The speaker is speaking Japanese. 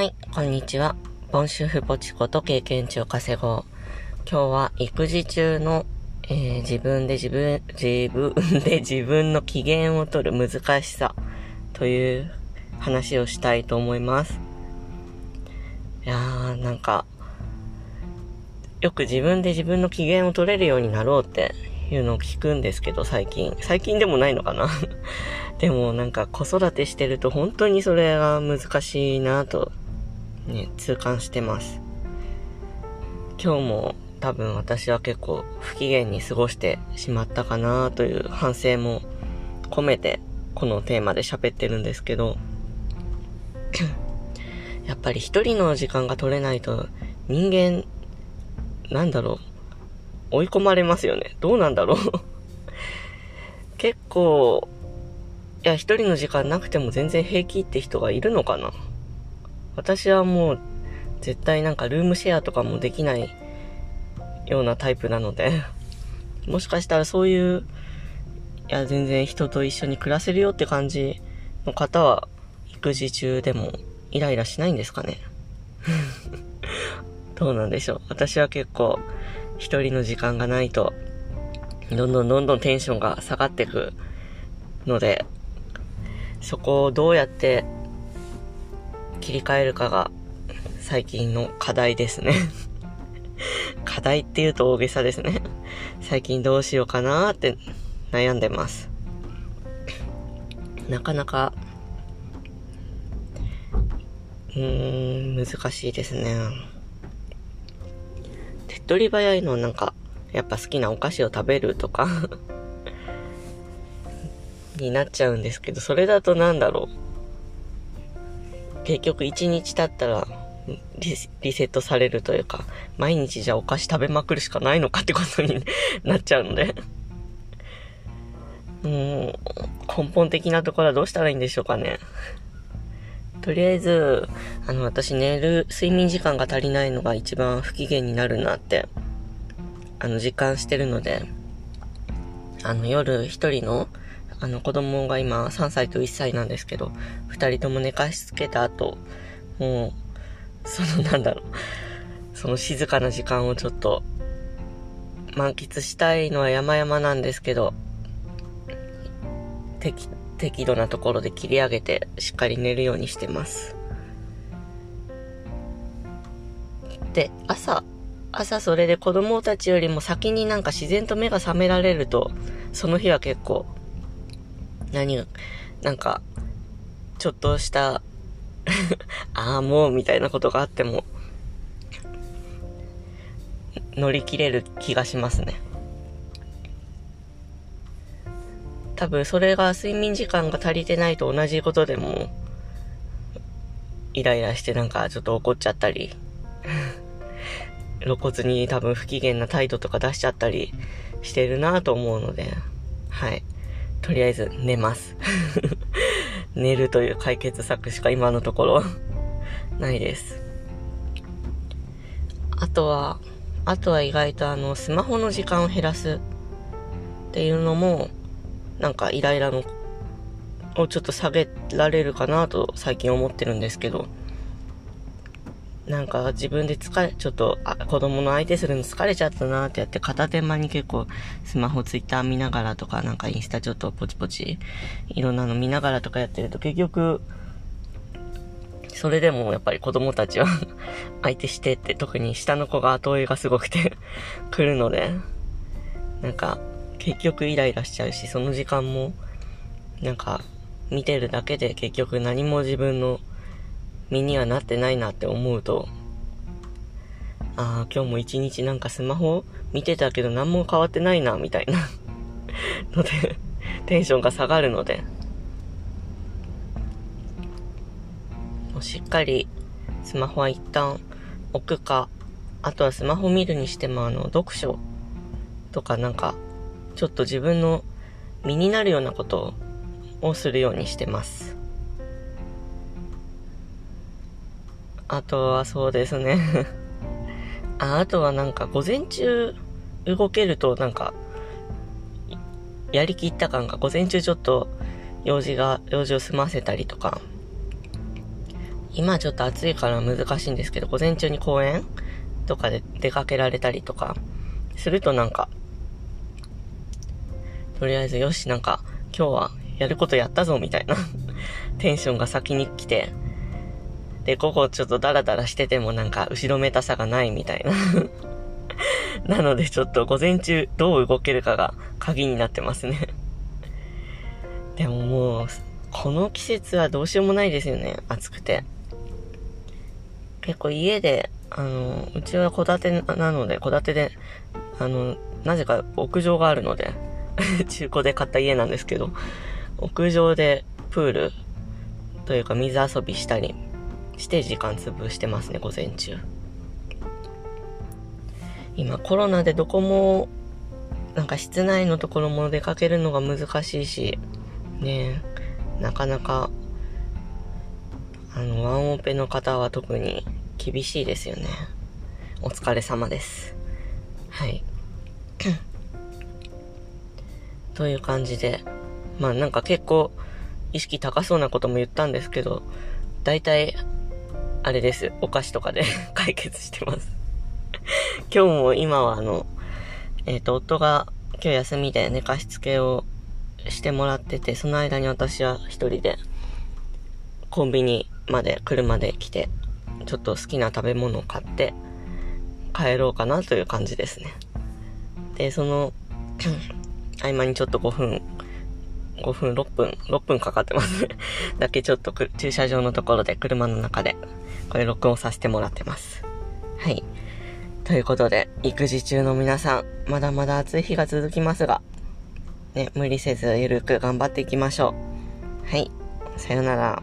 はい、こんにちは。ボンシュフポチコと経験値を稼ごう。今日は育児中の、えー、自分で自分、自分で 自分の機嫌を取る難しさという話をしたいと思います。いやー、なんか、よく自分で自分の機嫌を取れるようになろうっていうのを聞くんですけど、最近。最近でもないのかな でもなんか子育てしてると本当にそれが難しいなとね、痛感してます。今日も多分私は結構不機嫌に過ごしてしまったかなという反省も込めてこのテーマで喋ってるんですけど、やっぱり一人の時間が取れないと人間、なんだろう、追い込まれますよね。どうなんだろう 結構、いや、一人の時間なくても全然平気って人がいるのかな私はもう絶対なんかルームシェアとかもできないようなタイプなので、もしかしたらそういう、いや全然人と一緒に暮らせるよって感じの方は育児中でもイライラしないんですかね どうなんでしょう。私は結構一人の時間がないと、どんどんどんどんテンションが下がっていくので、そこをどうやって切り替えるかが最近の課題ですね 課題って言うと大げさですね最近どうしようかなって悩んでます。なかなか、うーん、難しいですね。手っ取り早いのなんか、やっぱ好きなお菓子を食べるとか になっちゃうんですけど、それだとなんだろう。結局1日経ったらリリセットされるというか、毎日じゃあお菓子食べまくるしかないのかってことに なっちゃうのでもう、根本的なところはどうしたらいいんでしょうかね。とりあえず、あの、私寝る、睡眠時間が足りないのが一番不機嫌になるなって、あの、実感してるので、あの、夜一人のあの子供が今3歳と1歳なんですけど、2人とも寝かしつけた後、もう、そのなんだろう、その静かな時間をちょっと満喫したいのは山々なんですけど、適、適度なところで切り上げてしっかり寝るようにしてます。で、朝、朝それで子供たちよりも先になんか自然と目が覚められると、その日は結構何が、なんか、ちょっとした ああ、もう、みたいなことがあっても、乗り切れる気がしますね。多分それが睡眠時間が足りてないと同じことでも、イライラしてなんかちょっと怒っちゃったり、露骨に多分不機嫌な態度とか出しちゃったりしてるなと思うので、はい。とりあえず寝ます。寝るという解決策しか今のところ ないです。あとは、あとは意外とあの、スマホの時間を減らすっていうのも、なんかイライラの、をちょっと下げられるかなと最近思ってるんですけど、なんか自分で疲れ、ちょっとあ子供の相手するの疲れちゃったなってやって片手間に結構スマホツイッター見ながらとかなんかインスタちょっとポチポチいろんなの見ながらとかやってると結局それでもやっぱり子供たちは相手してって特に下の子が後追いがすごくて来るのでなんか結局イライラしちゃうしその時間もなんか見てるだけで結局何も自分の身にはなってないなって思うと、ああ、今日も一日なんかスマホ見てたけど何も変わってないな、みたいな のでテンションが下がるので、もうしっかりスマホは一旦置くか、あとはスマホ見るにしてもあの、読書とかなんか、ちょっと自分の身になるようなことをするようにしてます。あとはそうですね。あ。あとはなんか午前中動けるとなんか、やりきった感が午前中ちょっと用事が、用事を済ませたりとか、今ちょっと暑いから難しいんですけど、午前中に公園とかで出かけられたりとか、するとなんか、とりあえずよし、なんか、今日はやることやったぞ、みたいな。テンションが先に来て、で、午後ちょっとダラダラしててもなんか後ろめたさがないみたいな なのでちょっと午前中どう動けるかが鍵になってますねでももう、この季節はどうしようもないですよね。暑くて。結構家で、あの、うちは戸建てなので、戸建てで、あの、なぜか屋上があるので 中古で買った家なんですけど、屋上でプールというか水遊びしたりして時間潰してますね、午前中。今コロナでどこも、なんか室内のところも出かけるのが難しいし、ねなかなか、あの、ワンオペの方は特に厳しいですよね。お疲れ様です。はい。という感じで、まあなんか結構意識高そうなことも言ったんですけど、大体、あれです。お菓子とかで 解決してます今日も今はあの、えっ、ー、と、夫が今日休みで寝かしつけをしてもらってて、その間に私は一人でコンビニまで車で来て、ちょっと好きな食べ物を買って帰ろうかなという感じですね。で、その合間にちょっと5分、5分、6分、6分かかってます だけちょっと駐車場のところで車の中でこれ録音させてもらってます。はい。ということで、育児中の皆さん、まだまだ暑い日が続きますが、ね、無理せずゆるく頑張っていきましょう。はい。さよなら。